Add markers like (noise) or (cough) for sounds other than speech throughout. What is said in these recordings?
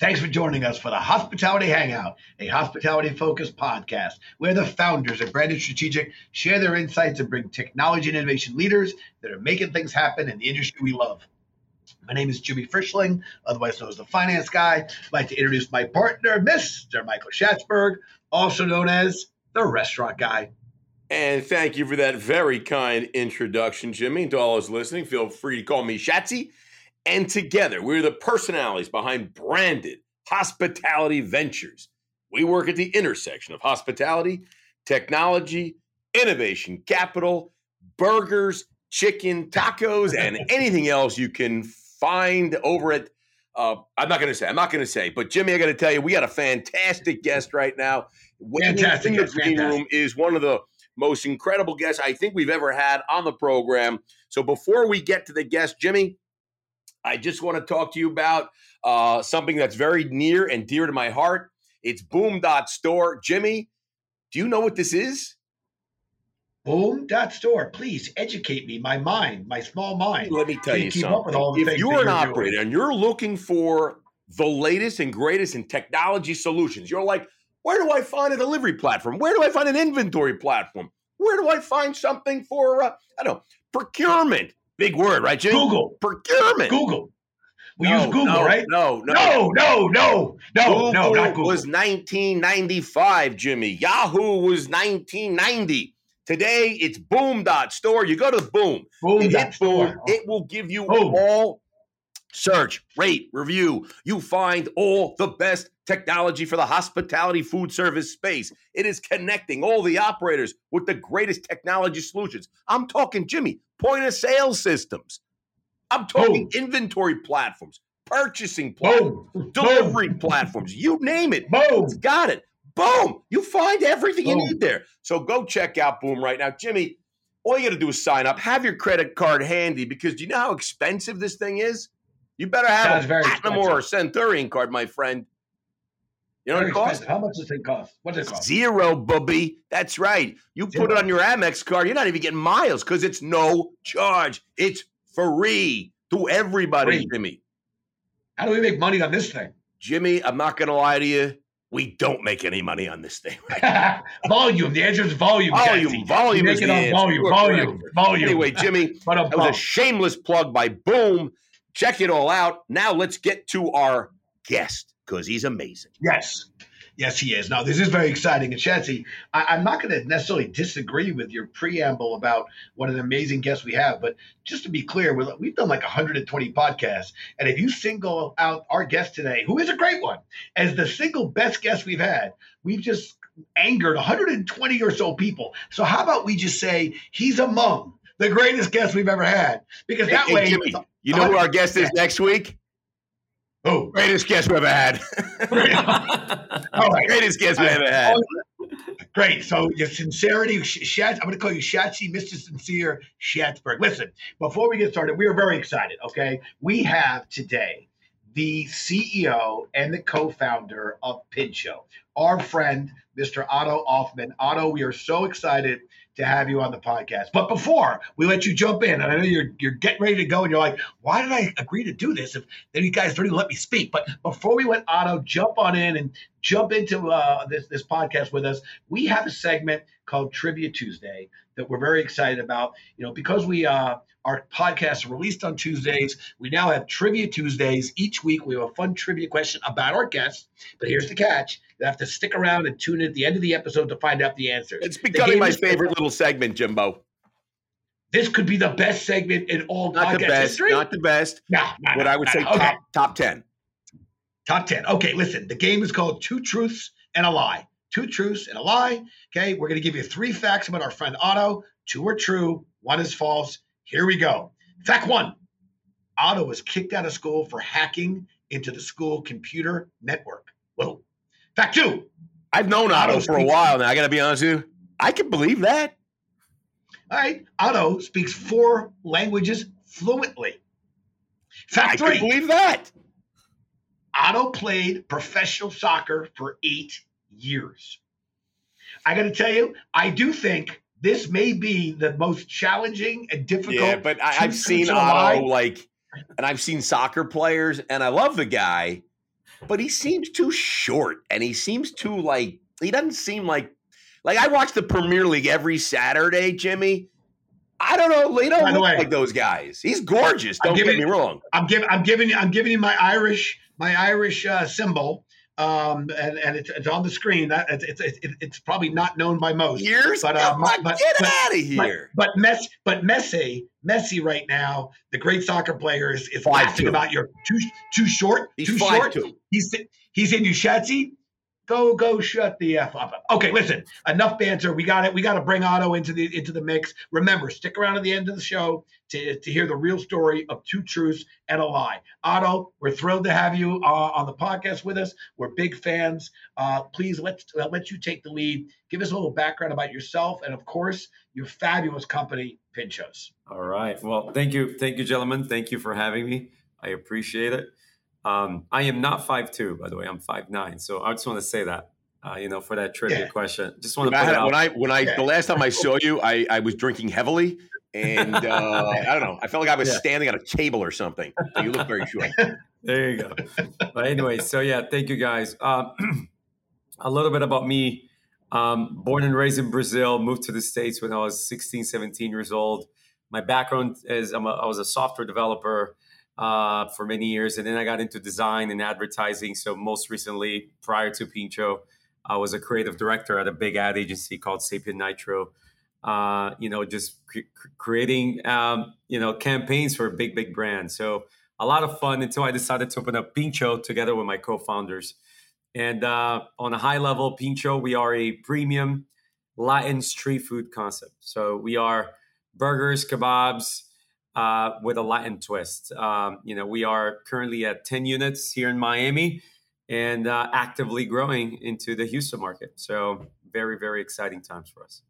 Thanks for joining us for the Hospitality Hangout, a hospitality focused podcast where the founders of Branded Strategic share their insights and bring technology and innovation leaders that are making things happen in the industry we love. My name is Jimmy Frischling, otherwise known as the finance guy. I'd like to introduce my partner, Mr. Michael Schatzberg, also known as the restaurant guy. And thank you for that very kind introduction, Jimmy. And to all those listening, feel free to call me Shatsy. And together, we're the personalities behind branded hospitality ventures. We work at the intersection of hospitality, technology, innovation, capital, burgers, chicken, tacos, (laughs) and anything else you can find over at. Uh, I'm not going to say. I'm not going to say. But Jimmy, I got to tell you, we got a fantastic guest right now. Fantastic in the green room is one of the most incredible guests I think we've ever had on the program. So before we get to the guest, Jimmy, I just want to talk to you about uh, something that's very near and dear to my heart. It's Boom Dot Store. Jimmy, do you know what this is? Boom dot store. Please educate me, my mind, my small mind. Let me tell you keep up with all something. If you're an you're doing. operator and you're looking for the latest and greatest in technology solutions, you're like, where do I find a delivery platform? Where do I find an inventory platform? Where do I find something for, uh, I don't know, procurement? Big word, right, Jimmy? Google. Procurement. Google. We No, use Google, no, right? No, no. No, no, no, no, Google no, not Google. was 1995, Jimmy. Yahoo was 1990. Today, it's Boom Dot Store. You go to Boom. Boom dot store. Boom. It will give you Boom. all search, rate, review. You find all the best technology for the hospitality food service space. It is connecting all the operators with the greatest technology solutions. I'm talking, Jimmy, point of sale systems. I'm talking inventory platforms, purchasing platforms, Boom. delivery Boom. platforms, you name it. Boom. It's got it. Boom. You find everything you need there. So go check out Boom right now. Jimmy, all you got to do is sign up. Have your credit card handy because do you know how expensive this thing is? You better have Sounds a very Platinum or a Centurion card, my friend. You know Very what it costs? How much does it cost? What does it cost? Zero, bubby. That's right. You put it on your Amex card, you're not even getting miles because it's no charge. It's free to everybody, Free. Jimmy. How do we make money on this thing? Jimmy, I'm not going to lie to you. We don't make any money on this thing. Right? (laughs) (laughs) volume. The answer is volume. Volume. Volume is make it the on volume. Volume. Volume. Anyway, Jimmy, (laughs) but that was a shameless plug by Boom. Check it all out. Now let's get to our guest because he's amazing. Yes. Yes, he is. Now, this is very exciting. And Shatsy, I, I'm not going to necessarily disagree with your preamble about what an amazing guest we have. But just to be clear, we're, we've done like 120 podcasts. And if you single out our guest today, who is a great one, as the single best guest we've had, we've just angered 120 or so people. So how about we just say he's among the greatest guests we've ever had? Because that hey, way, Jimmy, you know who our guest is next week? Oh, Greatest guest we ever had. (laughs) Oh, right. Greatest guest we ever had. Oh, Great. So your sincerity, Sh- Shat, I'm going to call you Shatsy, Mr. Sincere Schatzberg. Listen, before we get started, we are very excited. Okay, we have today the CEO and the co-founder of Pincho, our friend Mr. Otto Othman. Otto, we are so excited to have you on the podcast. But before we let you jump in, and I know you're you're getting ready to go, and you're like, why did I agree to do this if then you guys don't even let me speak? But before we let Otto jump on in and jump into uh, this this podcast with us, we have a segment called Trivia Tuesday that we're very excited about. You know, because we uh, our podcasts are released on Tuesdays, we now have Trivia Tuesdays. Each week we have a fun trivia question about our guests. But here's the catch: you have to stick around and tune in at the end of the episode to find out the answers. It's becoming my favorite little segment, Jimbo. This could be the best segment in all Not podcast the best. history. Not the best. no, no, But no, I would no, say okay. top top ten. Top 10. Okay, listen, the game is called Two Truths and a Lie. Two truths and a lie. Okay, we're going to give you three facts about our friend Otto. Two are true, one is false. Here we go. Fact one Otto was kicked out of school for hacking into the school computer network. Whoa. Fact two I've known Otto for a while now. I got to be honest with you. I can believe that. All right, Otto speaks four languages fluently. I Fact can three believe that. Otto played professional soccer for eight years. I got to tell you, I do think this may be the most challenging and difficult. Yeah, but I, I've seen truths and a lie. Otto like, and I've seen soccer players, and I love the guy. but he seems too short, and he seems too like he doesn't seem like like I watch the Premier League every Saturday, Jimmy. I don't know. They don't look way, like those guys. He's gorgeous. Don't giving, get me wrong. I'm giving. I'm giving you. I'm giving you my Irish. My Irish uh, symbol um, and, and it's, it's on the screen. That it's, it's, it's, it's probably not known by most. Years, but, uh, but, but get but, out of here. But, but Messi, but Messi, Messi, right now, the great soccer player is, is laughing about your too too short, he's too short. Two. He's he's in you, Shatsy. Go go shut the f up. Okay, listen. Enough banter. We got it. We got to bring Otto into the into the mix. Remember, stick around at the end of the show to, to hear the real story of two truths and a lie. Otto, we're thrilled to have you uh, on the podcast with us. We're big fans. Uh, please let's uh, let you take the lead. Give us a little background about yourself and, of course, your fabulous company, Pinchos. All right. Well, thank you, thank you, gentlemen. Thank you for having me. I appreciate it. Um, I am not five two, by the way. I'm five nine. So I just want to say that. Uh, you know, for that trivia yeah. question, just want to put had, when I when I yeah. the last time I saw you, I I was drinking heavily, and uh, (laughs) I don't know. I felt like I was yeah. standing on a table or something. So you look very (laughs) short. there you go. But anyway, so yeah, thank you guys. Uh, (clears throat) a little bit about me. Um, born and raised in Brazil, moved to the States when I was 16, 17 years old. My background is I'm a, I was a software developer uh, for many years, and then I got into design and advertising. So most recently, prior to Pincho, I was a creative director at a big ad agency called Sapient Nitro. Uh, you know, just cre- creating um, you know campaigns for big big brands. So a lot of fun until I decided to open up Pincho together with my co-founders. And uh, on a high level, Pincho, we are a premium Latin street food concept. So we are burgers, kebabs, uh, with a Latin twist. Um, you know, we are currently at 10 units here in Miami and uh, actively growing into the Houston market. So, very, very exciting times for us.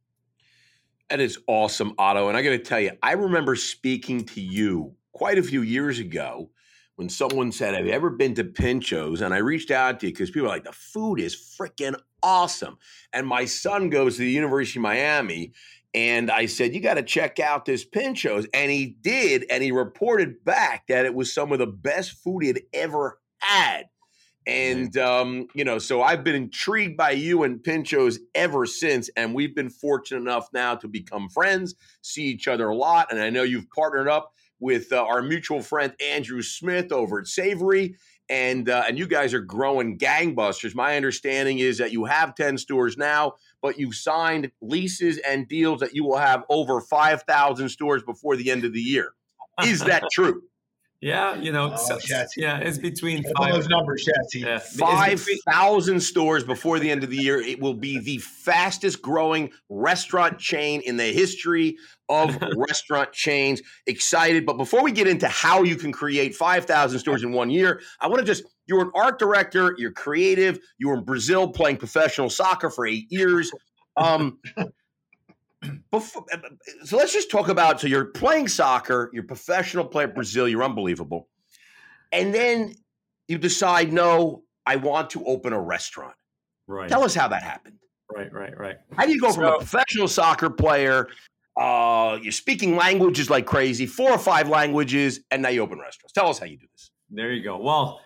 That is awesome, Otto. And I got to tell you, I remember speaking to you quite a few years ago when someone said, Have you ever been to Pinchos? And I reached out to you because people are like, The food is freaking awesome. And my son goes to the University of Miami and I said, You got to check out this Pinchos. And he did. And he reported back that it was some of the best food he had ever had. And, um, you know, so I've been intrigued by you and Pinchos ever since. And we've been fortunate enough now to become friends, see each other a lot. And I know you've partnered up with uh, our mutual friend Andrew Smith over at Savory and uh, and you guys are growing gangbusters. My understanding is that you have ten stores now, but you've signed leases and deals that you will have over five thousand stores before the end of the year. Is that (laughs) true? Yeah, you know, oh, so, yeah, it's between five, those numbers, Shatsy. Yeah, five thousand stores before the end of the year. It will be the fastest growing restaurant chain in the history of (laughs) restaurant chains. Excited, but before we get into how you can create five thousand stores in one year, I want to just you're an art director, you're creative, you were in Brazil playing professional soccer for eight years. Um, before, uh, so let's just talk about so you're playing soccer, you're professional player Brazil, you're unbelievable. And then you decide, no, I want to open a restaurant. Right. Tell us how that happened. Right, right, right. How do you go so, from a professional soccer player, uh, you're speaking languages like crazy, four or five languages, and now you open restaurants? Tell us how you do this. There you go. Well,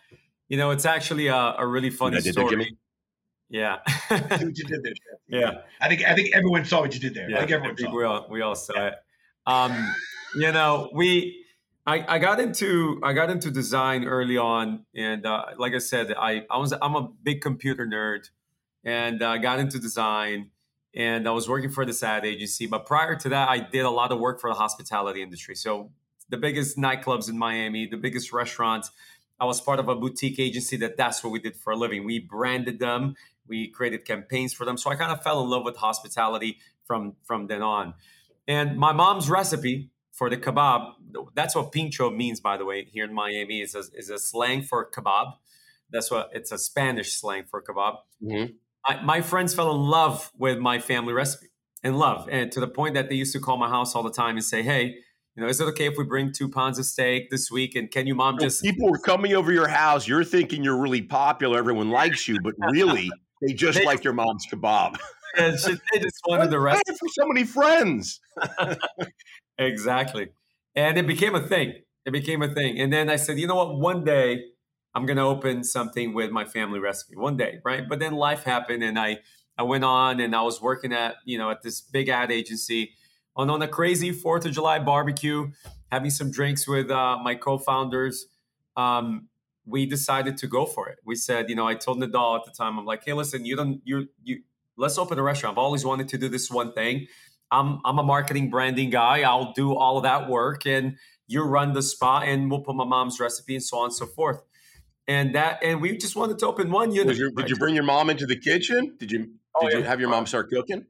you know, it's actually a, a really funny story. Yeah. what (laughs) you did there. Yeah. I think I think everyone saw what you did there. Yeah, I think everyone I think saw. We all we all saw it. Um, you know, we I, I got into I got into design early on, and uh, like I said, I I was I'm a big computer nerd, and I uh, got into design, and I was working for this ad agency. But prior to that, I did a lot of work for the hospitality industry. So the biggest nightclubs in Miami, the biggest restaurants. I was part of a boutique agency that that's what we did for a living. We branded them, we created campaigns for them. So I kind of fell in love with hospitality from from then on. And my mom's recipe for the kebab, that's what pincho means, by the way, here in Miami, is a, is a slang for kebab. That's what it's a Spanish slang for kebab. Mm-hmm. I, my friends fell in love with my family recipe and love, and to the point that they used to call my house all the time and say, "Hey, you know, is it okay if we bring two pounds of steak this week? And can you, mom, just people are coming over your house? You're thinking you're really popular, everyone likes you, but really they (laughs) just they, like your mom's kebab. (laughs) they just (laughs) wanted the rest for so many friends. exactly, and it became a thing. It became a thing, and then I said, you know what? One day I'm going to open something with my family recipe one day, right? But then life happened and I, I went on and I was working at, you know, at this big ad agency on, on a crazy 4th of July barbecue, having some drinks with uh, my co-founders. Um, we decided to go for it. We said, you know, I told Nedal at the time, I'm like, hey, listen, you don't, you, you, let's open a restaurant. I've always wanted to do this one thing. I'm, I'm a marketing branding guy. I'll do all of that work and you run the spot and we'll put my mom's recipe and so on and so forth. And that, and we just wanted to open one unit. Your, did you bring your mom into the kitchen? Did you, oh, did yeah. you have your mom start cooking?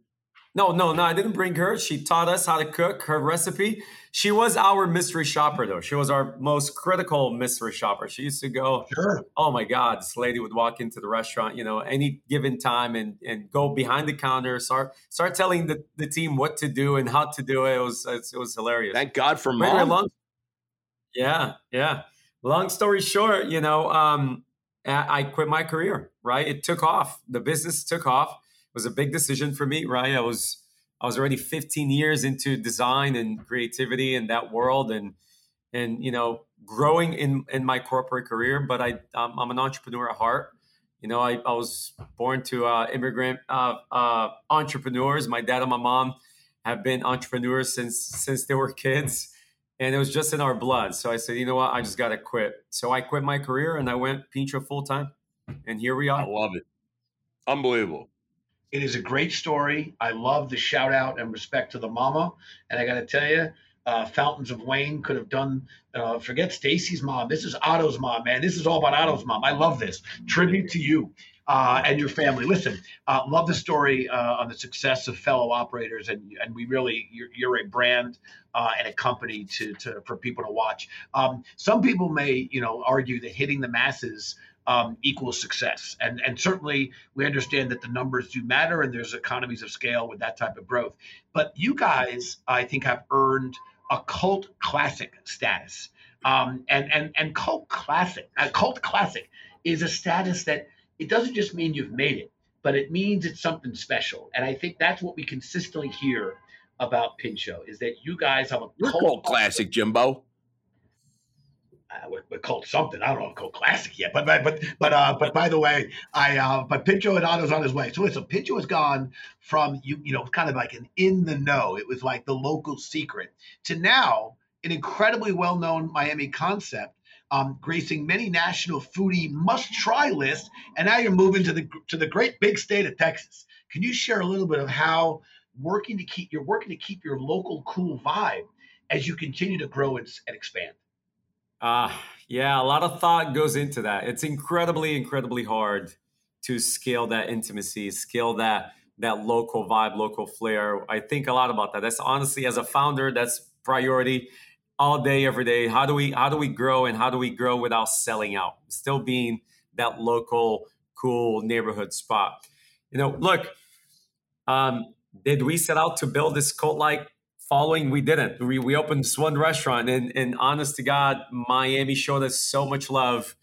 No, no, no. I didn't bring her. She taught us how to cook her recipe. She was our mystery shopper, though. She was our most critical mystery shopper. She used to go, sure. oh my God, this lady would walk into the restaurant, you know, any given time and, and go behind the counter, start start telling the, the team what to do and how to do it. It was it was hilarious. Thank God for mom. Yeah, yeah. Long story short, you know, um, I quit my career, right? It took off. The business took off. It was a big decision for me, right? I was I was already 15 years into design and creativity in that world, and and you know growing in in my corporate career. But I I'm, I'm an entrepreneur at heart. You know, I, I was born to uh, immigrant uh, uh, entrepreneurs. My dad and my mom have been entrepreneurs since since they were kids, and it was just in our blood. So I said, you know what, I just got to quit. So I quit my career and I went Pincho full time, and here we are. I love it, unbelievable. It is a great story. I love the shout out and respect to the mama. And I got to tell you, uh, Fountains of Wayne could have done. Uh, forget Stacy's mom. This is Otto's mom, man. This is all about Otto's mom. I love this. Tribute to you uh, and your family. Listen, uh, love the story uh, on the success of fellow operators, and and we really you're, you're a brand uh, and a company to to for people to watch. Um, some people may you know argue that hitting the masses um, equals success. And, and certainly we understand that the numbers do matter and there's economies of scale with that type of growth. But you guys, I think, have earned a cult classic status. Um, and, and, and cult classic, a cult classic is a status that it doesn't just mean you've made it, but it means it's something special. And I think that's what we consistently hear about Pincho is that you guys have a cult, cult classic, Jimbo uh, we're, we're, called something. I don't know, called classic yet. But but but but uh, but by the way, I uh, but Pincho and Otto's on his way. So listen, Pincho has gone from you you know kind of like an in the know. It was like the local secret to now an incredibly well known Miami concept. Um, gracing many national foodie must try lists, and now you're moving to the to the great big state of Texas. Can you share a little bit of how working to keep you're working to keep your local cool vibe as you continue to grow and, and expand? Uh, yeah, a lot of thought goes into that. It's incredibly, incredibly hard to scale that intimacy, scale that that local vibe, local flair. I think a lot about that. That's honestly, as a founder, that's priority all day, every day. How do we how do we grow and how do we grow without selling out? Still being that local, cool neighborhood spot. You know, look, um, did we set out to build this cult like following we didn't we, we opened this one restaurant and, and honest to god miami showed us so much love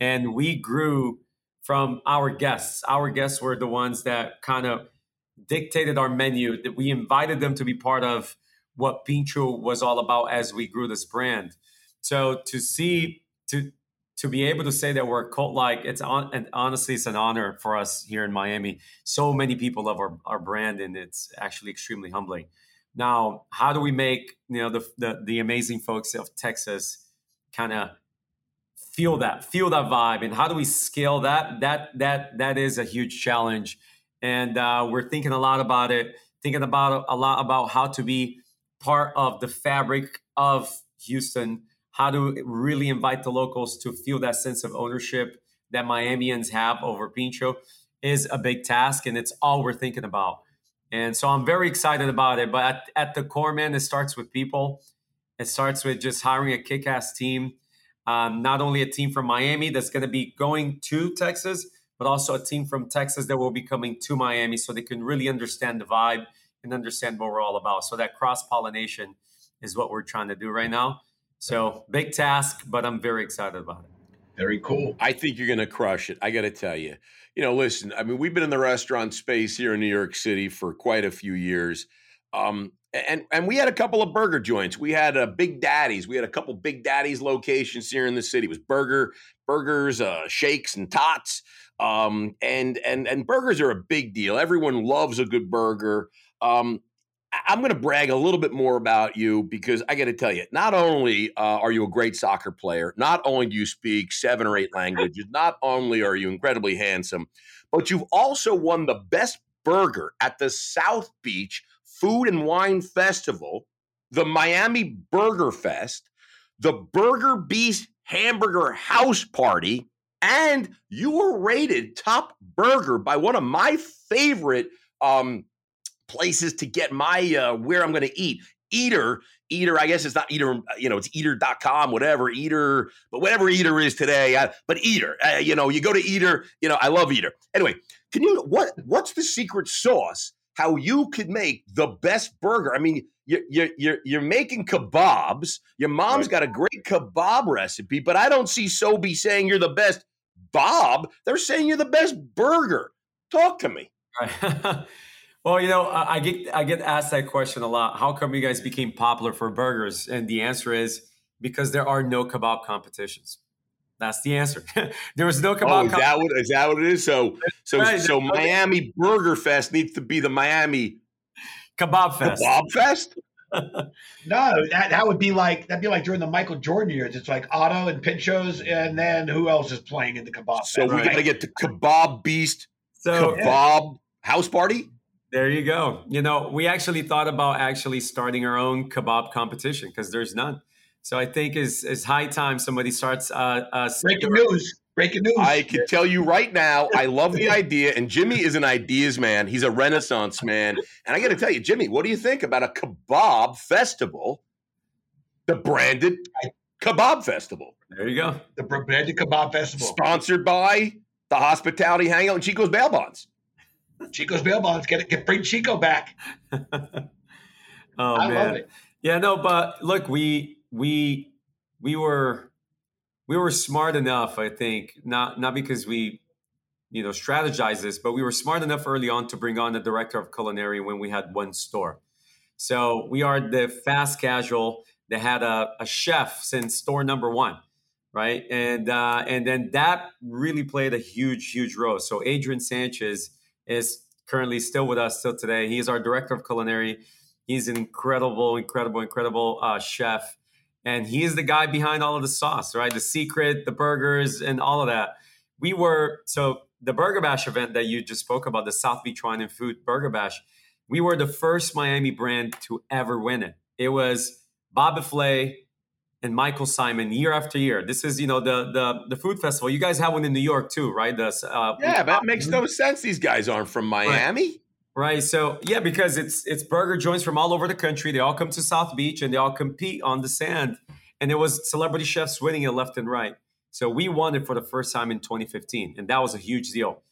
and we grew from our guests our guests were the ones that kind of dictated our menu that we invited them to be part of what pincho was all about as we grew this brand so to see to to be able to say that we're cult like it's on and honestly it's an honor for us here in miami so many people love our, our brand and it's actually extremely humbling now, how do we make you know the the, the amazing folks of Texas kind of feel that feel that vibe, and how do we scale that? That that that is a huge challenge, and uh, we're thinking a lot about it. Thinking about a lot about how to be part of the fabric of Houston. How to really invite the locals to feel that sense of ownership that Miamians have over Pincho is a big task, and it's all we're thinking about. And so I'm very excited about it. But at, at the core, man, it starts with people. It starts with just hiring a kick ass team. Um, not only a team from Miami that's going to be going to Texas, but also a team from Texas that will be coming to Miami so they can really understand the vibe and understand what we're all about. So that cross pollination is what we're trying to do right now. So big task, but I'm very excited about it. Very cool. I think you're going to crush it. I got to tell you you know, listen, I mean, we've been in the restaurant space here in New York City for quite a few years. Um, and and we had a couple of burger joints. We had a uh, Big Daddy's. We had a couple Big Daddy's locations here in the city. It was burger, burgers, uh, shakes, and tots. Um, and and and burgers are a big deal. Everyone loves a good burger. Um, I'm going to brag a little bit more about you because I got to tell you, not only uh, are you a great soccer player, not only do you speak seven or eight languages, not only are you incredibly handsome, but you've also won the best burger at the South Beach Food and Wine Festival, the Miami Burger Fest, the Burger Beast Hamburger House Party, and you were rated top burger by one of my favorite um, places to get my uh, where I'm going to eat. Eater, Eater, I guess it's not Eater, you know, it's eater.com, whatever, Eater, but whatever Eater is today, I, but Eater, uh, you know, you go to Eater, you know, I love Eater. Anyway, can you, what, what's the secret sauce how you could make the best burger. I mean, you're you're you're, you're making kebabs. Your mom's right. got a great kebab recipe, but I don't see Sobe saying you're the best Bob. They're saying you're the best burger. Talk to me. Right. (laughs) well, you know, I get I get asked that question a lot. How come you guys became popular for burgers? And the answer is because there are no kebab competitions. That's the answer. (laughs) there was no kebab. Oh, is that what is that what it is? So so right. so Miami Burger Fest needs to be the Miami Kebab Fest. Kebab Fest. (laughs) no, that, that would be like that'd be like during the Michael Jordan years. It's like Otto and Pinchos, and then who else is playing in the kebab? So fest, we right? got to get the kebab beast so, kebab yeah. house party. There you go. You know, we actually thought about actually starting our own kebab competition because there's none. So I think it's, it's high time somebody starts. Uh, uh, Breaking news. Breaking news. I can tell you right now, I love the idea. And Jimmy is an ideas man. He's a renaissance man. And I got to tell you, Jimmy, what do you think about a kebab festival, the branded kebab festival? There you go. The branded kebab festival. Sponsored by the Hospitality Hangout and Chico's Bail Bonds. Chico's Bail Bonds. Get it. Get bring Chico back. (laughs) oh, I man. Yeah, no, but look, we we we were we were smart enough, I think, not not because we you know strategized this, but we were smart enough early on to bring on the director of culinary when we had one store. So we are the fast casual that had a, a chef since store number one, right? And uh, and then that really played a huge, huge role. So Adrian Sanchez is currently still with us till today. He's our director of culinary. He's an incredible, incredible, incredible uh, chef and he is the guy behind all of the sauce, right? The secret, the burgers, and all of that. We were so the Burger Bash event that you just spoke about, the South Beach Wine and Food Burger Bash. We were the first Miami brand to ever win it. It was Bob Flay and Michael Symon year after year. This is you know the the the food festival. You guys have one in New York too, right? The uh, yeah, that makes no sense. These guys aren't from Miami. Right. Right. So yeah, because it's it's burger joints from all over the country. They all come to South Beach and they all compete on the sand. And it was celebrity chefs winning it left and right. So we won it for the first time in 2015, and that was a huge deal.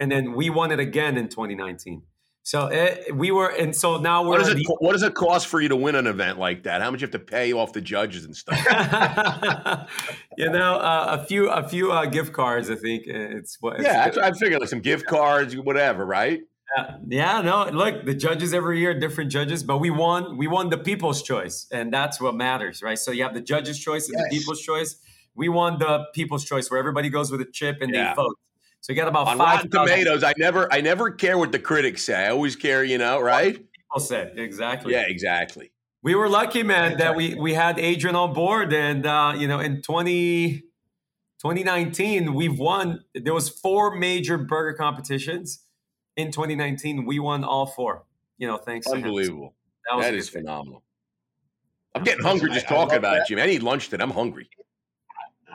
And then we won it again in 2019. So it, eh, we were, and so now we're. What does, it, the, what does it cost for you to win an event like that? How much you have to pay off the judges and stuff? (laughs) you know, uh, a few, a few uh, gift cards. I think it's what. Yeah, I figured like some gift cards, whatever, right? Yeah, yeah, no. Look, the judges every year, different judges, but we won. We won the people's choice, and that's what matters, right? So you have the judges' choice and yes. the people's choice. We won the people's choice, where everybody goes with a chip and yeah. they vote. So you got about On five Rotten Tomatoes. I never, I never care what the critics say. I always care, you know, right? People say exactly. Yeah, exactly. We were lucky, man, that we we had Adrian on board, and uh, you know, in 20, 2019, we've won. There was four major burger competitions in 2019, we won all four. You know, thanks. Unbelievable. That, that is phenomenal. I'm getting hungry just I, talking I about that. it, Jim. I need lunch today. I'm hungry.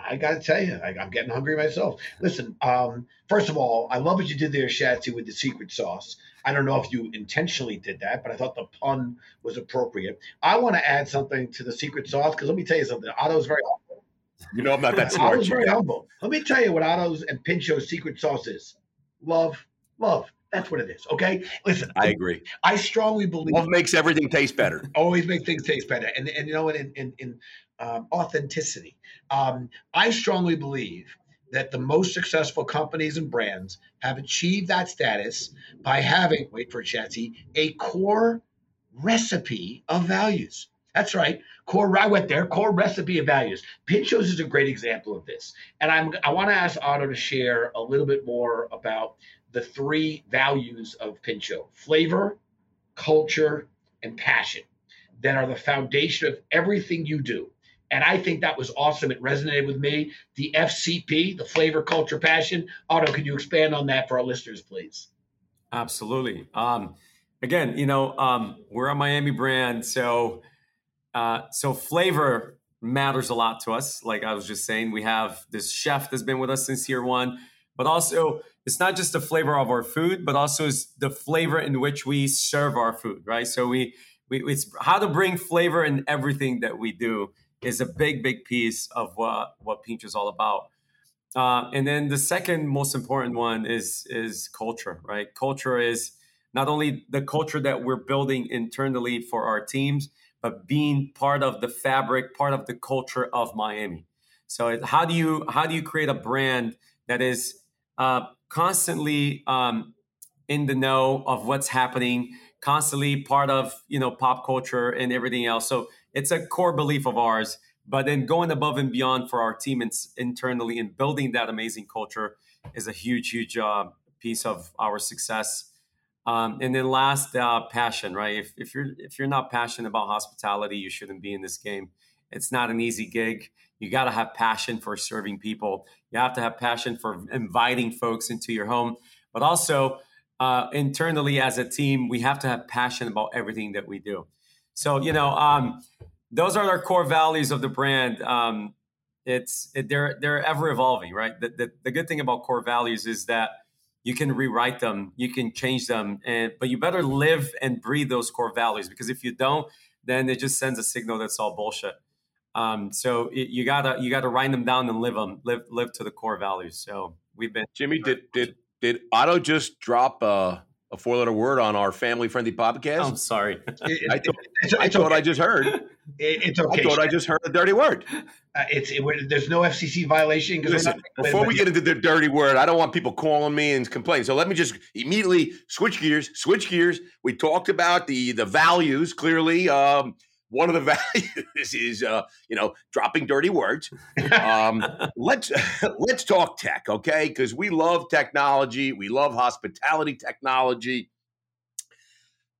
I got to tell you, I, am getting hungry myself. Listen, um, first of all, I love what you did there, Shatsy, with the secret sauce. I don't know if you intentionally did that, but I thought the pun was appropriate. I want to add something to the secret sauce because let me tell you something. Otto's very humble. You know I'm not that (laughs) smart. Otto's very humble. Let me tell you what Otto's and Pincho's secret sauce is: love, love. That's what it is. Okay. Listen, I agree. I strongly believe love makes everything taste better. Always make things taste better, and and you know, in in, in um, authenticity, um, I strongly believe that the most successful companies and brands have achieved that status by having wait for it, Shatsy, a core recipe of values. That's right. Core, I went there. Core recipe of values. Pinchos is a great example of this. And I'm, I want to ask Otto to share a little bit more about the three values of Pincho flavor, culture, and passion that are the foundation of everything you do. And I think that was awesome. It resonated with me. The FCP, the flavor, culture, passion. Otto, can you expand on that for our listeners, please? Absolutely. Um, again, you know, um, we're a Miami brand, so uh, so flavor matters a lot to us. Like I was just saying, we have this chef that's been with us since year one, but also it's not just the flavor of our food, but also it's the flavor in which we serve our food, right? So we, we it's how to bring flavor in everything that we do is a big, big piece of what what Pincho is all about. Uh, and then the second most important one is is culture, right? Culture is not only the culture that we're building internally for our teams, but being part of the fabric, part of the culture of Miami. So how do you how do you create a brand that is uh, constantly um, in the know of what's happening, constantly part of you know pop culture and everything else. So it's a core belief of ours. But then going above and beyond for our team internally and building that amazing culture is a huge, huge uh, piece of our success. Um, and then last, uh, passion, right? If, if you're if you're not passionate about hospitality, you shouldn't be in this game. It's not an easy gig. You got to have passion for serving people. You have to have passion for inviting folks into your home, but also uh, internally as a team, we have to have passion about everything that we do. So you know, um, those are our core values of the brand. Um, it's it, they're they're ever evolving, right? The, the, the good thing about core values is that you can rewrite them, you can change them, and but you better live and breathe those core values because if you don't, then it just sends a signal that's all bullshit. Um, so it, you gotta you gotta write them down and live them, live live to the core values. So we've been Jimmy. (laughs) Did did did Otto just drop a, a four letter word on our family friendly podcast? I'm sorry. (laughs) I, thought, it's, it's I thought okay. I just heard. it's okay. I thought I just heard a dirty word. Uh, it's it, there's no FCC violation. Listen, before we get into the dirty word, I don't want people calling me and complaining. So let me just immediately switch gears. Switch gears. We talked about the the values clearly. Um, one of the (laughs) values is uh, you know dropping dirty words. Um, (laughs) let's (laughs) let's talk tech, okay? Because we love technology. We love hospitality technology.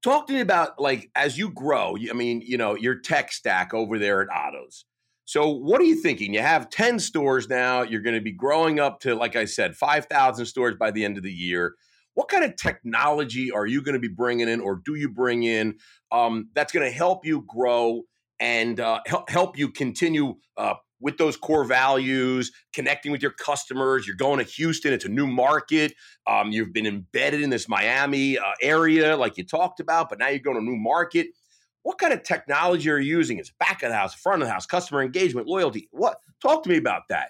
Talk to me about like as you grow. I mean, you know, your tech stack over there at Otto's. So, what are you thinking? You have 10 stores now. You're going to be growing up to, like I said, 5,000 stores by the end of the year. What kind of technology are you going to be bringing in, or do you bring in um, that's going to help you grow and uh, help, help you continue uh, with those core values, connecting with your customers? You're going to Houston, it's a new market. Um, you've been embedded in this Miami uh, area, like you talked about, but now you're going to a new market what kind of technology are you using? It's back of the house, front of the house, customer engagement, loyalty. What? Talk to me about that.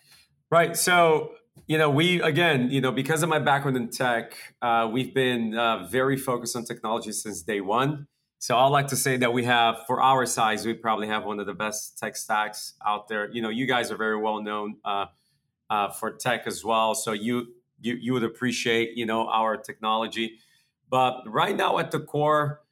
Right. So, you know, we again, you know, because of my background in tech, uh, we've been uh, very focused on technology since day one. So I like to say that we have, for our size, we probably have one of the best tech stacks out there. You know, you guys are very well known uh, uh for tech as well, so you you you would appreciate, you know, our technology. But right now, at the core,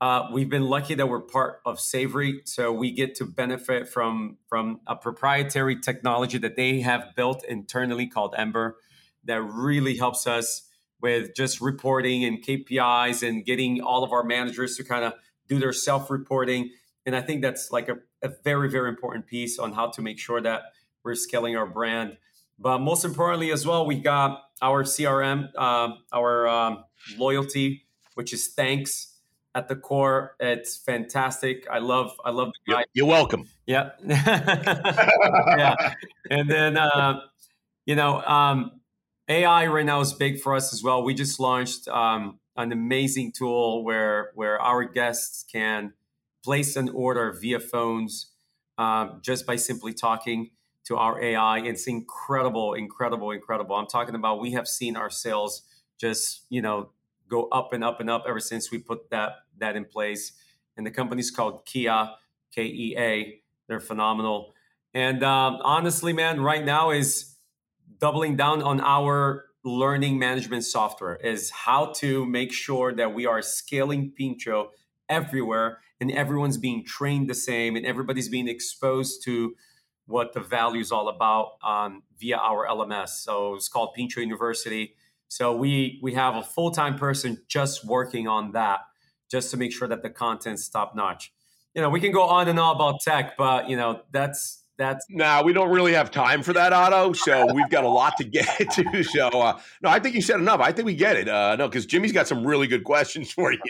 uh, we've been lucky that we're part of Savory, so we get to benefit from from a proprietary technology that they have built internally called Ember, that really helps us with just reporting and KPIs and getting all of our managers to kind of do their self-reporting. And I think that's like a, a very very important piece on how to make sure that we're scaling our brand. But most importantly, as well, we got our CRM, uh, our um, loyalty, which is Thanx at the core. It's fantastic. I love I love the guy. You're welcome. Yeah. (laughs) yeah. And then uh, you know, um, AI right now is big for us as well. We just launched um, an amazing tool where where our guests can place an order via phones uh, just by simply talking to our AI. It's incredible, incredible, incredible. I'm talking about we have seen our sales just you know go up and up and up ever since we put that that in place. And the company's called Kea, K E A. They're phenomenal. And um, honestly, man, right now is doubling down on our learning management software is how to make sure that we are scaling Pincho everywhere and everyone's being trained the same and everybody's being exposed to what the value is all about um, via our LMS. So it's called Pincho University. So we we have a full time person just working on that, just to make sure that the content's top notch. You know, we can go on and on about tech, but you know that's that's now nah, we don't really have time for that otto so we've got a lot to get (laughs) to so uh, no i think you said enough i think we get it uh, no because jimmy's got some really good questions (laughs) for you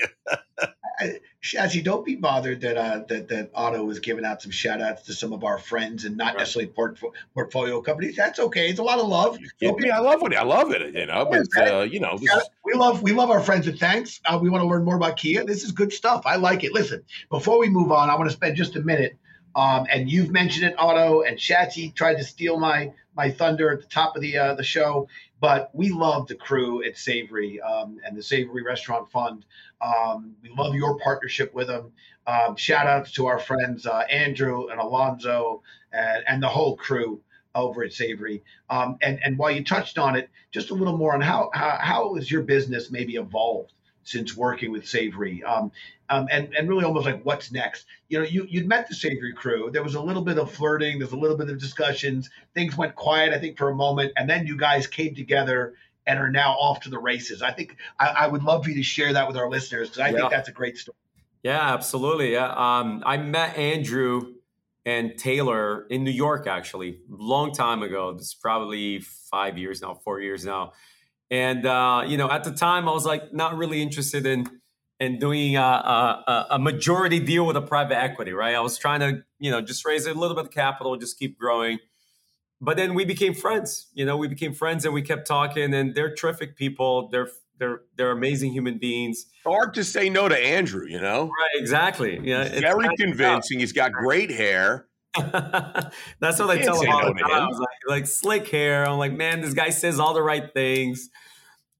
Shazzy, don't be bothered that uh, that that Otto was giving out some shout outs to some of our friends and not right. necessarily port- portfolio companies. That's okay. It's a lot of love. Yeah, I love it. I love it. You know, but uh, you know, yeah, we love we love our friends at Thanx. Uh, we want to learn more about Kea. This is good stuff. I like it. Listen, before we move on, I want to spend just a minute. Um, and you've mentioned it, Otto, and Shatsy tried to steal my my thunder at the top of the uh, the show. But we love the crew at Savory um, and the Savory Restaurant Fund. Um, we love your partnership with them. Um, shout outs to our friends uh, Andrew and Alonzo and, and, the whole crew over at Savory. Um, and, and while you touched on it, just a little more on how, how, how has your business maybe evolved since working with Savory, um, um, and and really almost like what's next. You know, you you'd met the Savory crew. There was a little bit of flirting. There's a little bit of discussions. Things went quiet, I think, for a moment, and then you guys came together and are now off to the races. I think I, I would love for you to share that with our listeners because I yeah. think that's a great story. Yeah, absolutely. Yeah, um, I met Andrew and Taylor in New York actually, long time ago. It's probably five years now, four years now and uh, you know, at the time, I was like not really interested in in doing a, a, a, majority deal with a private equity. Right? I was trying to you know just raise a little bit of capital, just keep growing. But then we became friends. You know, we became friends, and we kept talking. And they're terrific people. They're they're they're amazing human beings. Hard to say no to Andrew, you know. Right, exactly. Yeah, very convincing. He's got great hair. (laughs) That's what I tell him all the time. Like, like, slick hair. I'm like, man, this guy says all the right things.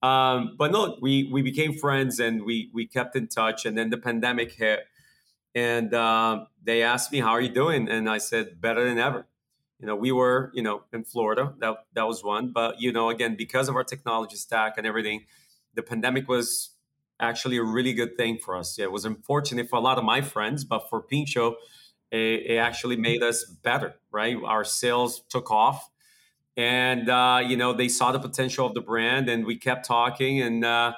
Um, but no, we we became friends and we we kept in touch. And then the pandemic hit, and uh, they asked me, "How are you doing?" And I said, "Better than ever." You know, we were you know in Florida. That that was one. But you know, again, because of our technology stack and everything, the pandemic was actually a really good thing for us. Yeah, it was unfortunate for a lot of my friends, but for Pincho it, it actually made us better, right? Our sales took off. And uh, you know they saw the potential of the brand and we kept talking and uh,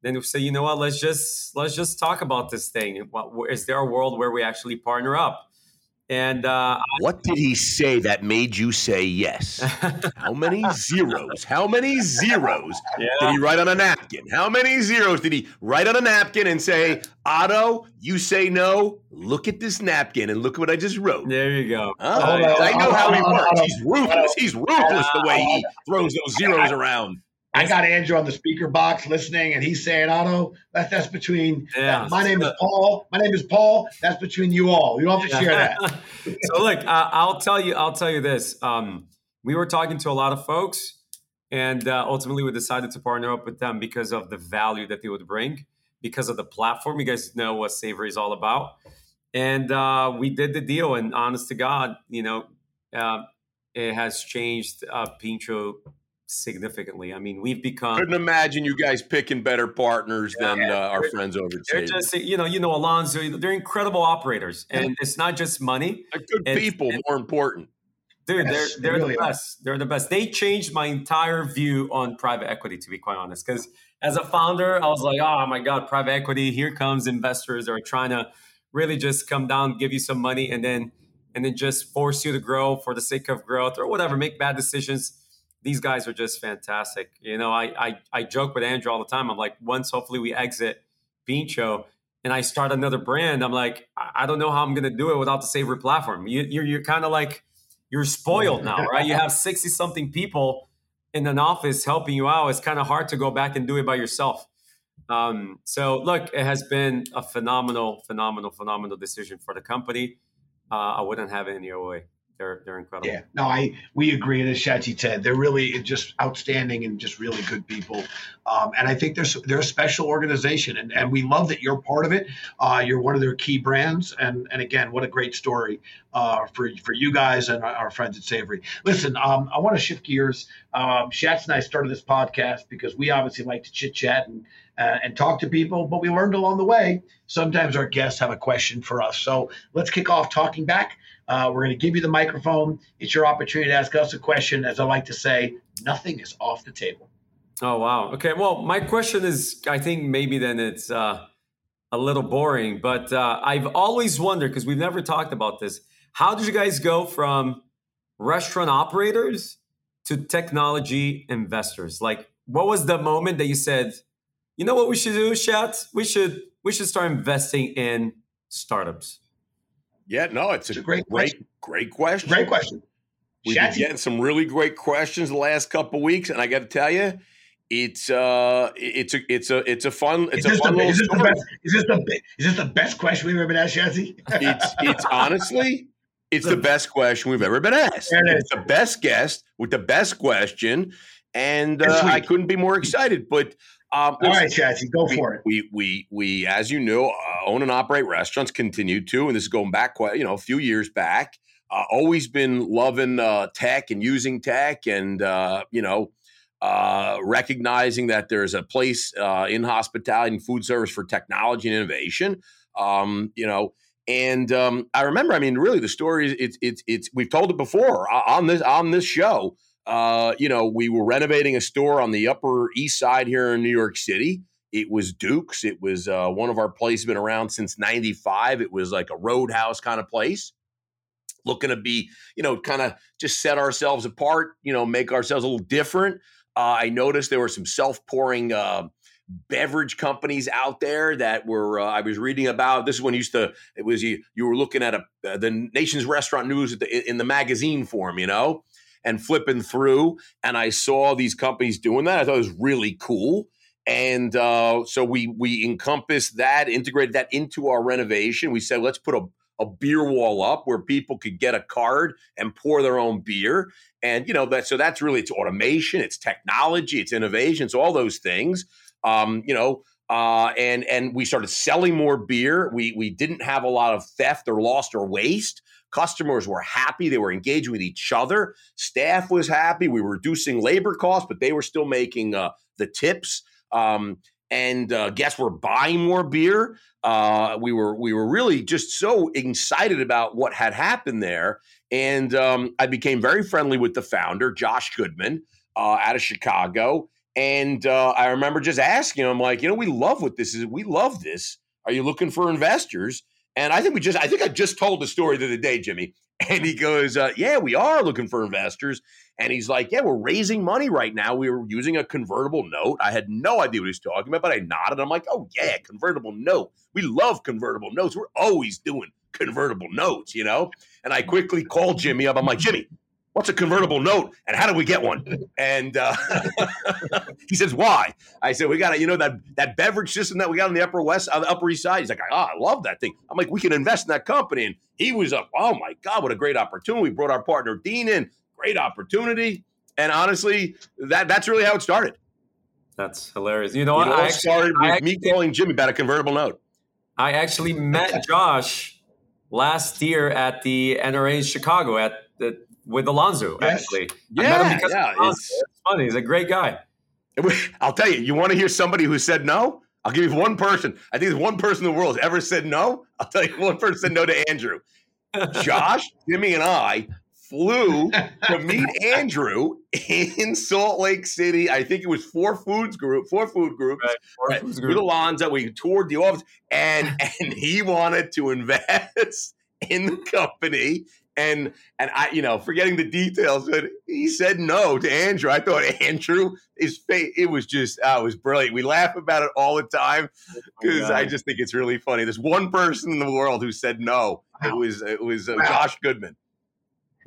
then we say, you know what? Let's just let's just talk about this thing. Is there a world where we actually partner up and uh, what did he say that made you say yes? (laughs) How many zeros? How many zeros yeah. did he write on a napkin? How many zeros did he write on a napkin and say, Otto, you say no? Look at this napkin and look at what I just wrote. There you go. Oh, I know how he works. (laughs) He's ruthless. He's ruthless the way he throws those zeros around. I got Andrew on the speaker box listening, and he's saying, "Otto, that, that's between yeah. My name is Paul. My name is Paul. That's between you all. You don't have to share that." (laughs) so look, uh, I'll tell you. I'll tell you this. Um, we were talking to a lot of folks, and uh, ultimately we decided to partner up with them because of the value that they would bring, because of the platform. You guys know what Savory is all about, and uh, we did the deal. And honest to God, you know, uh, it has changed uh, Pincho significantly. I mean, we've become. Couldn't imagine you guys picking better partners yeah, than uh, our friends over at just, you know, you know, Alonzo. They're incredible operators, and it's not just money. They're good it's, people, more important. Dude, yes, they're they're really the best. Are. They're the best. They changed my entire view on private equity, to be quite honest. Because as a founder, I was like, oh my god, private equity. Here comes investors that are trying to really just come down, give you some money, and then and then just force you to grow for the sake of growth or whatever, make bad decisions these guys are just fantastic. You know, I, I, I joke with Andrew all the time. I'm like, once hopefully we exit Pincho and I start another brand, I'm like, I don't know how I'm going to do it without the Savory platform. You, you're, you're kind of like, you're spoiled now, right? You have 60 something people in an office helping you out. It's kind of hard to go back and do it by yourself. Um, so look, it has been a phenomenal, phenomenal, phenomenal decision for the company. Uh, I wouldn't have it any other way. They're they're incredible. Yeah, no, I we agree. And as Shachi said, they're really just outstanding and just really good people. Um, and I think they're they're a special organization, and, and we love that you're part of it. Uh, you're one of their key brands, and and again, what a great story uh, for for you guys and our, friends at Savory. Listen, um, I want to shift gears. Um, Shats and I started this podcast because we obviously like to chit chat and uh, and talk to people, but we learned along the way. Sometimes our guests have a question for us, so let's kick off talking back. Uh, we're going to give you the microphone. It's your opportunity to ask us a question. As I like to say, nothing is off the table. Oh wow. Okay. Well, my question is, I think maybe then it's uh, a little boring, but uh, I've always wondered because we've never talked about this. How did you guys go from restaurant operators to technology investors? Like, what was the moment that you said, you know what we should do, Shat? We should we should start investing in startups. Yeah, no, it's, it's a, a, great, great, question. great question. Great question. We've been getting some really great questions the last couple weeks, and I got to tell you, it's uh, it's a it's a it's a fun it's a fun the, little is story. Best, is this the is this the best question we've ever been asked, Shazzy? it's it's (laughs) honestly it's the best question we've ever been asked. It it's the best guest with the best question, and uh, I couldn't be more excited. But um, All right, Chazzy, go for it. We we we, as you know, uh, own and operate restaurants. Continue to, and this is going back quite, you know, a few years back. Uh, always been loving uh, tech and using tech, and uh, you know, uh, recognizing that there's a place uh, in hospitality and food service for technology and innovation. Um, you know, and um, I remember, I mean, really, the story is it's it's it's we've told it before on this on this show uh, you know, we were renovating a store on the Upper East Side here in New York City. It was Duke's. It was uh, one of our places been around since '95. It was like a roadhouse kind of place, looking to be, you know, kind of just set ourselves apart. You know, make ourselves a little different. Uh, I noticed there were some self-pouring uh, beverage companies out there that were uh, I was reading about. This is when you used to it was you you were looking at a uh, the nation's restaurant news the, in the magazine form, you know, and flipping through, and I saw these companies doing that. I thought it was really cool. And uh, so we we encompassed that, integrated that into our renovation. We said, let's put a, a beer wall up where people could get a card and pour their own beer. And you know that so that's really it's automation, it's technology, it's innovation, it's all those things. Um, you know, uh, and and we started selling more beer. We we didn't have a lot of theft or lost or waste. Customers were happy. They were engaging with each other. Staff was happy. We were reducing labor costs, but they were still making uh, the tips. Um, and uh, guests were buying more beer. Uh, we were we were really just so excited about what had happened there, and um, I became very friendly with the founder, Josh Goodman, uh, out of Chicago. And uh, I remember just asking him, like, you know, we love what this is. We love this. Are you looking for investors? And I think we just, I think I just told the story the other day, Jimmy. (laughs) And he goes, uh, Yeah, we are looking for investors. And he's like, Yeah, we're raising money right now. We were using a convertible note. I had no idea what he's talking about, but I nodded. I'm like, Oh, yeah, convertible note. We love convertible notes. We're always doing convertible notes, you know? And I quickly called Jimmy up. I'm like, Jimmy, what's a convertible note and how do we get one? (laughs) And uh, (laughs) he says, why? I said, we got to, you know, that that beverage system that we got on the Upper West, on the Upper East Side. He's like, oh, I love that thing. I'm like, we can invest in that company. And he was like, oh my God, what a great opportunity. We brought our partner Dean in, great opportunity. And honestly, that that's really how it started. That's hilarious. You know what? It I started with I me calling Jimmy about a convertible note. I actually met (laughs) Josh last year at the NRA in Chicago at the with Alonzo. Yes. Actually, yeah, yeah, it's, it's funny. He's a great guy. I'll tell you. You want to hear somebody who said no? I'll give you one person. I think there's one person in the world who's ever said no. I'll tell you (laughs) one person said no to Andrew. Josh, (laughs) Jimmy, and I flew to (laughs) meet Andrew in Salt Lake City. I think it was four foods group, four food groups right, four right, foods with Alonzo. We toured the office, and and he wanted to invest in the company and and I, you know, forgetting the details, but he said no to Andrew. I thought (laughs) Andrew, is face, it was just, oh, it was brilliant. We laugh about it all the time because oh I just think it's really funny. There's one person in the world who said no. Wow. It was it was uh, wow. Josh Goodman.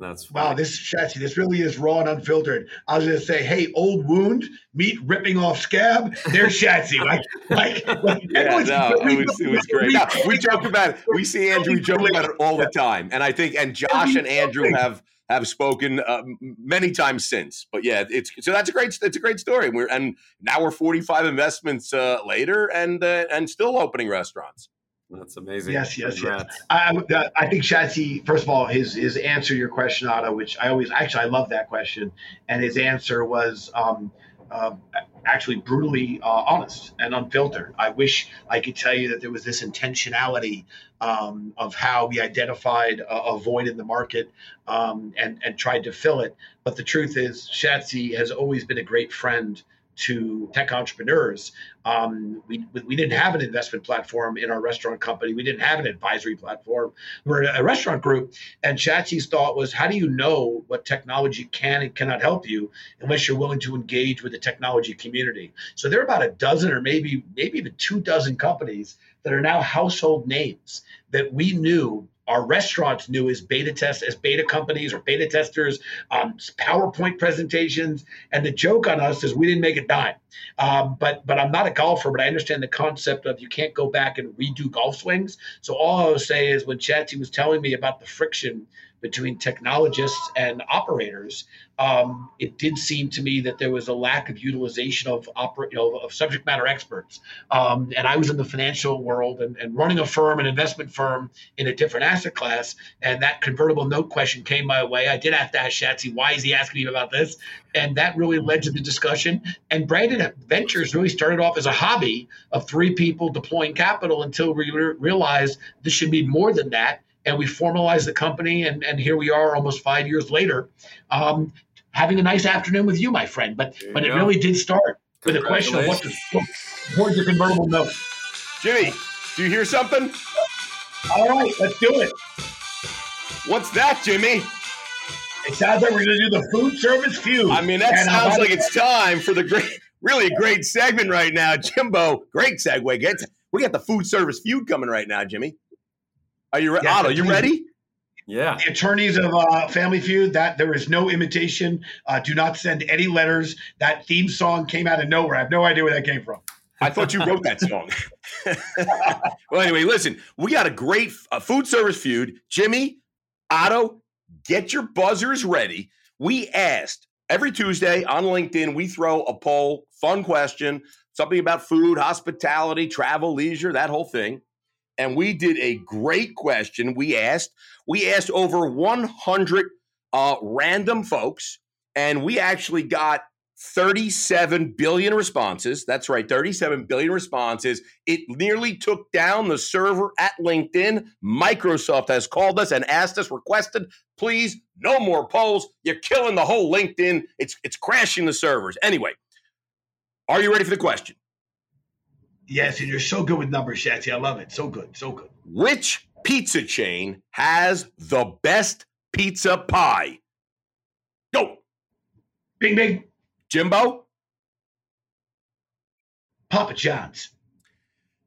That's funny. wow. This Shatsy, this really is raw and unfiltered. I was to say, hey, old wound, meat ripping off scab. There's Shatsy. (laughs) Like, like, like yeah, no, it was, it was great. No, we joke about it. We see Andrew. Joke about it all the time, and I think and Josh and Andrew have have spoken uh, many times since. But yeah, it's so that's a great it's a great story. And we're and now we're 45 investments uh, later and uh, and still opening restaurants. That's amazing. Yes, yes, Congrats. yes. I, uh, I think Shatsy, first of all, his his answer to your question, Otto, which I always actually I love that question, and his answer was um, uh, actually brutally uh, honest and unfiltered. I wish I could tell you that there was this intentionality um, of how we identified a, a void in the market um, and and tried to fill it. But the truth is, Shatsy has always been a great friend to tech entrepreneurs. Um, we, we didn't have an investment platform in our restaurant company. We didn't have an advisory platform. We're a restaurant group. And Shatsy's thought was, how do you know what technology can and cannot help you unless you're willing to engage with the technology community? So there are about a dozen or maybe maybe even two dozen companies that are now household names that we knew our restaurants knew as beta test as beta companies or beta testers, um, PowerPoint presentations, and the joke on us is we didn't make a dime. Um, but but I'm not a golfer, but I understand the concept of you can't go back and redo golf swings. So all I will say is when Chatsy was telling me about the friction between technologists and operators, um, it did seem to me that there was a lack of utilization of, you know, of subject matter experts. Um, and I was in the financial world and, and, running a firm, an investment firm in a different asset class. And that convertible note question came my way. I did have to ask Shatsy, why is he asking me about this? And that really led to the discussion. And Branded Ventures really started off as a hobby of three people deploying capital until we re- realized this should be more than that and we formalized the company and, and here we are almost five years later um, having a nice afternoon with you my friend. But but it really did start with a question of what to towards the convertible note jimmy do you hear something? All right let's do it. What's that jimmy? It sounds like we're going to do the food service feud. I mean that and sounds like it's time for the great really a great segment right now jimbo. Great segue. Get, we got the food service feud coming right now jimmy are you ready? Otto, you ready? Yeah. The attorneys of uh, Family Feud, that there is no imitation. Uh, do not send any letters. That theme song came out of nowhere. I have no idea where that came from. I thought you wrote that song. (laughs) (laughs) well, anyway, listen, we got a great uh, food service feud. Jimmy, Otto, get your buzzers ready. We asked every Tuesday on LinkedIn, we throw a poll, fun question, something about food, hospitality, travel, leisure, that whole thing and we did a great question. We asked, we asked over 100 uh, random folks, and we actually got 37 billion responses. That's right, 37 billion responses. It nearly took down the server at LinkedIn. Microsoft has called us and asked us, requested, please, no more polls. You're killing the whole LinkedIn. It's it's crashing the servers. Anyway, are you ready for the question? Yes, and you're so good with numbers, Shatsy. I love it. So good, so good. Which pizza chain has the best pizza pie? Go. Bing, bing. Jimbo? Papa John's.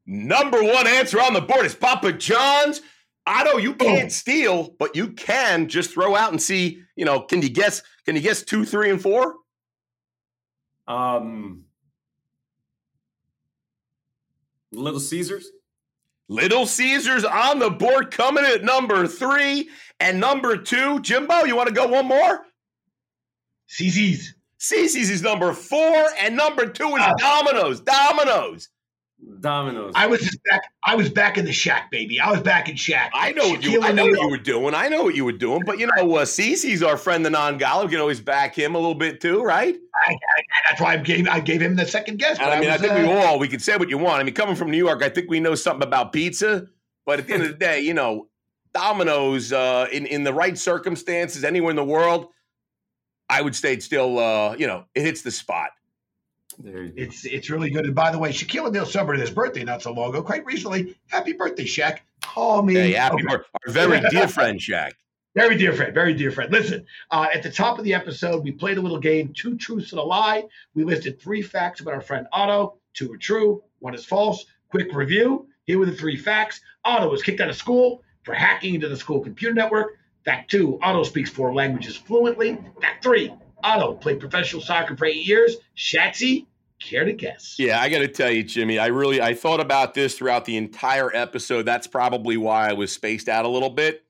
Number one answer on the board is Papa John's. Otto, you can't oh. steal, but you can just throw out and see. You know, can you guess? Can you guess two, three, and four? Um, Little Caesars? Little Caesars on the board coming at number three. And number two, Jimbo, you want to go one more? CC's. CC's is number four, and number two is uh, Domino's. Domino's. Domino's. I was just back. I was back in the shack, baby. I was back in shack. I know what you. I know what you were doing. I know what you were doing. But you know, uh, Cece's our friend, Anand Gala. We can always back him a little bit too, right? I, I, that's why I gave I gave him the second guess. I mean, I, was, I think uh, we all we can say what you want. I mean, coming from New York, I think we know something about pizza. But at the end of the day, you know, Domino's uh, in in the right circumstances, anywhere in the world, I would say it's still, uh, you know, it hits the spot. It's it's really good. And by the way, Shaquille O'Neal celebrated his birthday not so long ago, quite recently. Happy birthday, Shaq. Call me. Hey, happy okay. Our very (laughs) dear friend, Shaq. Very dear friend, very dear friend. Listen, uh, at the top of the episode, we played a little game, two truths and a lie. We listed three facts about our friend Otto. Two are true, one is false. Quick review. Here were the three facts. Otto was kicked out of school for hacking into the school computer network. Fact two, Otto speaks four languages fluently. Fact three, Otto played professional soccer for eight years. Shatsy, care to guess? Yeah, I got to tell you, Jimmy, I really I thought about this throughout the entire episode. That's probably why I was spaced out a little bit.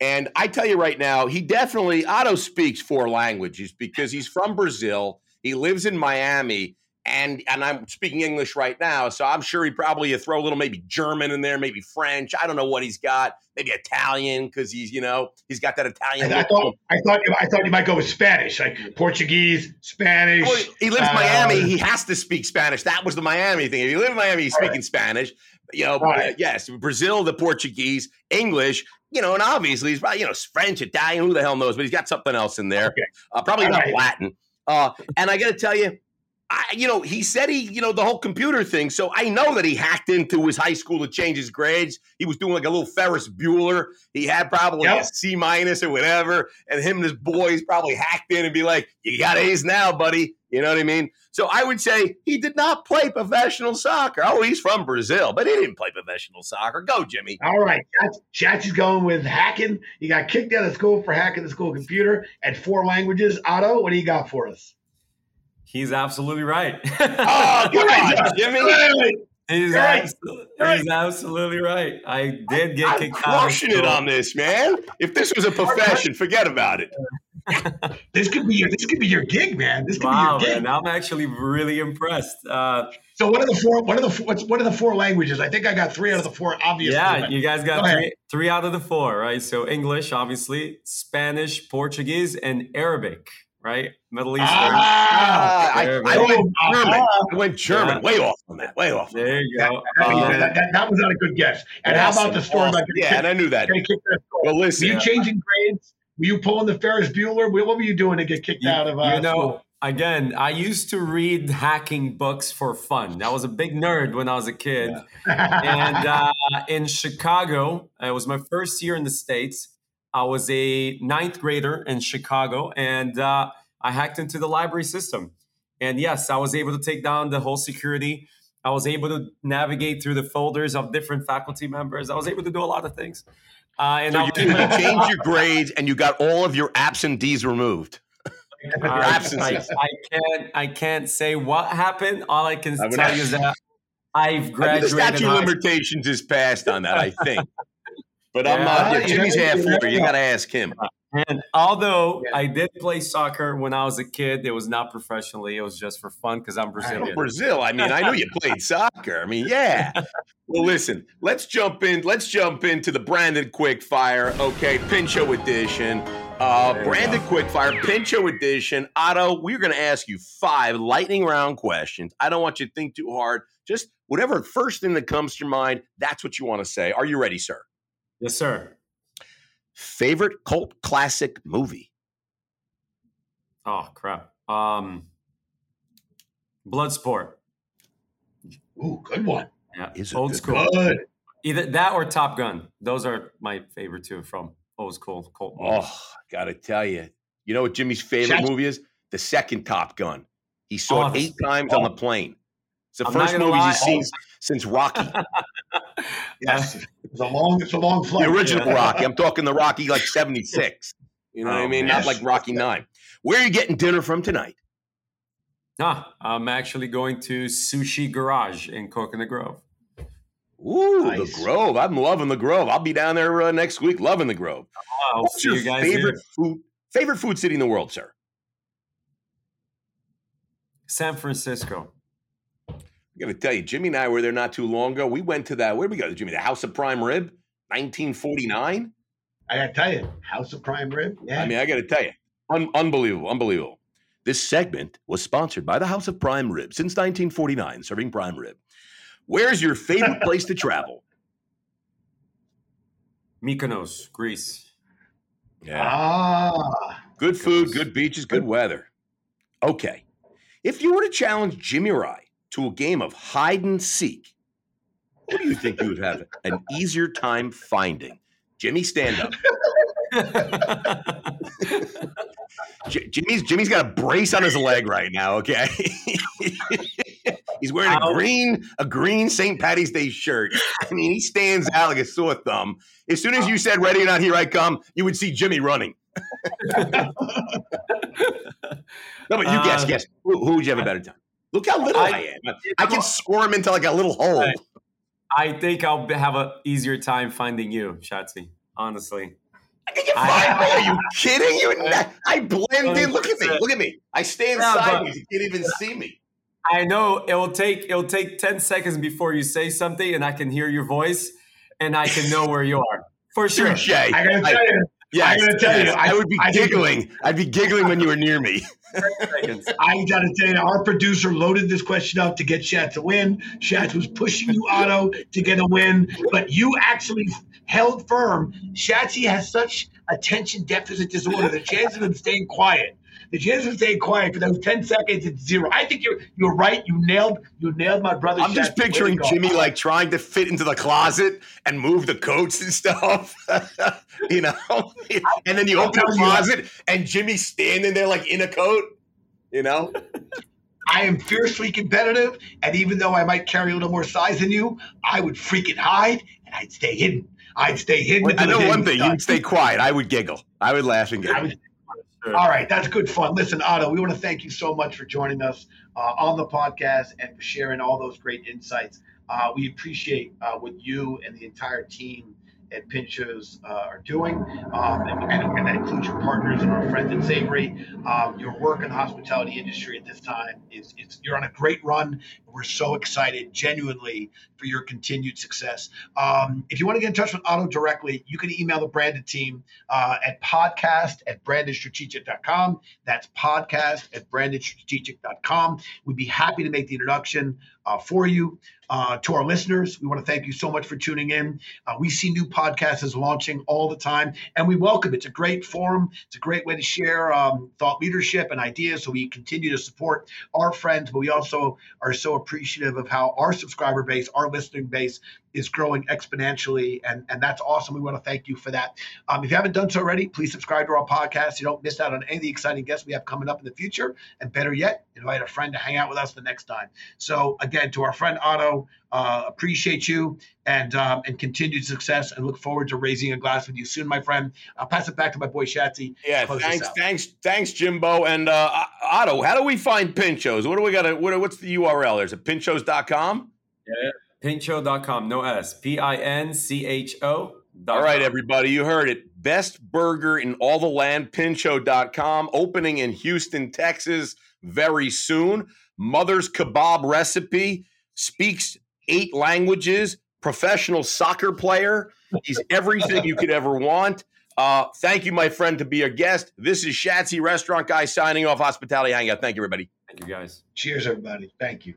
And I tell you right now, he definitely Otto speaks four languages because he's from Brazil. He lives in Miami and and I'm speaking English right now, so I'm sure he probably you throw a little maybe German in there, maybe French. I don't know what he's got. Maybe Italian because he's you know he's got that Italian. I, thought I thought I thought you might go with Spanish, like Portuguese, Spanish. Well, he lives in Miami. Uh, he has to speak Spanish. That was the Miami thing. If you live in Miami, he's speaking right. Spanish. You know, right. yes, Brazil, the Portuguese, English. You know, and obviously he's probably you know French, Italian. Who the hell knows? But he's got something else in there. Okay. Uh, probably not right. Latin. Uh, and I got to tell you, I, you know, he said he, you know, the whole computer thing. So I know that he hacked into his high school to change his grades. He was doing like a little Ferris Bueller. He had probably yep. a C minus or whatever. And him and his boys probably hacked in and be like, you got A's now, buddy. You know what I mean? So I would say he did not play professional soccer. Oh, he's from Brazil, but he didn't play professional soccer. Go, Jimmy. All right. Chachi's going with hacking. He got kicked out of school for hacking the school computer at four languages. Otto, what do you got for us? He's absolutely right. oh, (laughs) come on, Jimmy. He's, right. absolutely, right. he's absolutely right. I did get I'm kicked out. Crushing it on this, man. If this was a profession, forget about it. (laughs) this could be your this could be your gig, man. This could wow, be your gig. Man, I'm actually really impressed. Uh, so what are the four? What are the what's what are the four languages? I think I got three out of the four. Obviously, yeah, you guys got Go three, three out of the four, right? So English, obviously, Spanish, Portuguese, and Arabic right? Middle Eastern. Ah, I, I, went German. I went German. Yeah. Way off on that. Way off. There you go. That, uh, that, that, that, was not a good guess. And yes, how about the story about yeah, kick, and I knew that. Well, listen. Were you changing grades? Were you pulling the Ferris Bueller? What were you doing to get kicked you, out of uh, You know, school? again, I used to read hacking books for fun. I was a big nerd when I was a kid. Yeah. (laughs) and uh, in Chicago, it was my first year in the States. I was a ninth grader in Chicago, and uh, I hacked into the library system. And yes, I was able to take down the whole security. I was able to navigate through the folders of different faculty members. I was able to do a lot of things. Uh, and so you, you changed your grades, and you got all of your absentees removed. I, I, I, can't. I can't say what happened. All I can tell you is that I've graduated. the statute limitations is passed on that. I think. But yeah, I'm not. Yeah, Jimmy's half four. You got to ask him. And although yeah. I did play soccer when I was a kid, it was not professionally. It was just for fun because I'm Brazilian. Brazil. I mean, I know you played (laughs) soccer. I mean, yeah. Well, listen. Let's jump in. Let's jump into the Branded Quickfire. Okay, Pincho edition. Uh, Branded Quickfire, Pincho edition. Otto, we're going to ask you five lightning round questions. I don't want you to think too hard. Just whatever first thing that comes to your mind, that's what you want to say. Are you ready, sir? Yes, sir. Favorite cult classic movie? Oh crap. Um Bloodsport. Ooh, good one. Yeah, Is old school. Good. Either that or Top Gun. Those are my favorite two from old school cult movies. Oh, gotta tell you. You know what Jimmy's favorite movie is? The second Top Gun. He saw oh, it eight times oh. on the plane. It's the I'm first movie he's seen since Rocky. (laughs) yes, it's a long, it's a long flight. The original yeah. Rocky. I'm talking the Rocky like '76. You know oh, what I mean? Yes. Not like Rocky Nine. Where are you getting dinner from tonight? Ah, I'm actually going to Sushi Garage in Coconut Grove. Ooh, nice. the Grove. I'm loving the Grove. I'll be down there uh, next week, loving the Grove. Oh, What's your you favorite here. food? Favorite food city in the world, sir? San Francisco. I got to tell you, Jimmy and I were there not too long ago. We went to that. Where did we go, Jimmy? The House of Prime Rib, 1949. I got to tell you, House of Prime Rib. Yeah. I mean, I got to tell you, un- unbelievable, unbelievable. This segment was sponsored by the House of Prime Rib since 1949, serving prime rib. Where's your favorite (laughs) place to travel? Mykonos, Greece. Yeah. Ah. Good food, good beaches, good weather. Okay. If you were to challenge Jimmy Rye to a game of hide and seek, what do you think you would have an easier time finding? Jimmy, stand up. Jimmy's Jimmy's got a brace on his leg right now. Okay, (laughs) He's wearing a green, a green St. Patty's Day shirt. I mean, he stands out like a sore thumb. As soon as you said "Ready or not, here I come," you would see Jimmy running. (laughs) no, but you uh, guess, guess. Who, who, would you have a better time? Look how little I, I am. I can squirm into like a little hole. I think I'll have an easier time finding you, Shatsy. Honestly. I, think you find me. are you kidding? You, I blend in. Look at me. Look at me. I stand yeah, sideways. You can't even see me. I know it will take it will take ten seconds before you say something, and I can hear your voice, and I can know where you are for sure. I gotta tell you. Yeah, I'm gonna tell yes, you. I, I would be I giggling. I'd be giggling when you were near me. (laughs) I gotta tell you, our producer loaded this question up to get Shat to win. Shat was pushing you, Otto, to get a win, but you actually held firm. Shatsy has such attention deficit disorder. The chance of him staying quiet the chance of staying quiet for those 10 seconds, it's zero. I think you're you're right. You nailed you nailed my brother. I'm just picturing Jimmy like trying to fit into the closet and move the coats and stuff. (laughs) you know? (laughs) and then you open the closet and Jimmy's standing there like in a coat, you know? I am fiercely competitive, and even though I might carry a little more size than you, I would freaking hide and I'd stay hidden. I'd stay hidden. Well, I know one thing: you'd stay quiet. I would giggle. I would laugh and giggle. Sure. All right, that's good fun. Listen, Otto, we want to thank you so much for joining us uh, on the podcast and for sharing all those great insights. Uh, we appreciate uh, what you and the entire team at Pinchos uh, are doing, um, and, and, that includes your partners and our friends at Savory. Um, your work in the hospitality industry at this time is it's you're on a great run. We're so excited, genuinely, for your continued success. Um, if you want to get in touch with Otto directly, you can email the branded team uh, at podcast at brandedstrategic.com. That's podcast at brandedstrategic.com. We'd be happy to make the introduction uh, for you. Uh, to our listeners, we want to thank you so much for tuning in. Uh, we see new podcasts as launching all the time, and we welcome it. It's a great forum. It's a great way to share um, thought leadership and ideas. So we continue to support our friends, but we also are so appreciative of how our subscriber base, our listening base, is growing exponentially, and, and that's awesome. We want to thank you for that. Um, if you haven't done so already, please subscribe to our podcast. You don't miss out on any of the exciting guests we have coming up in the future. And better yet, invite a friend to hang out with us the next time. So, again, to our friend Otto, uh, appreciate you and um, and continued success and look forward to raising a glass with you soon, my friend. I'll pass it back to my boy Shatsy. Yeah, thanks, thanks, thanks, Jimbo. And uh, Otto, how do we find Pinchos? What do we got to, what, what's the URL? There's a pinchos.com? Yeah. Pincho.com, no S. P I N C H O. All right, everybody, you heard it. Best burger in all the land, pincho.com, opening in Houston, Texas very soon. Mother's kebab recipe, speaks eight languages, professional soccer player. He's everything you could ever want. Uh, thank you, my friend, to be a guest. This is Shatsy Restaurant Guy signing off Hospitality Hangout. Thank you, everybody. Thank you, guys. Cheers, everybody. Thank you.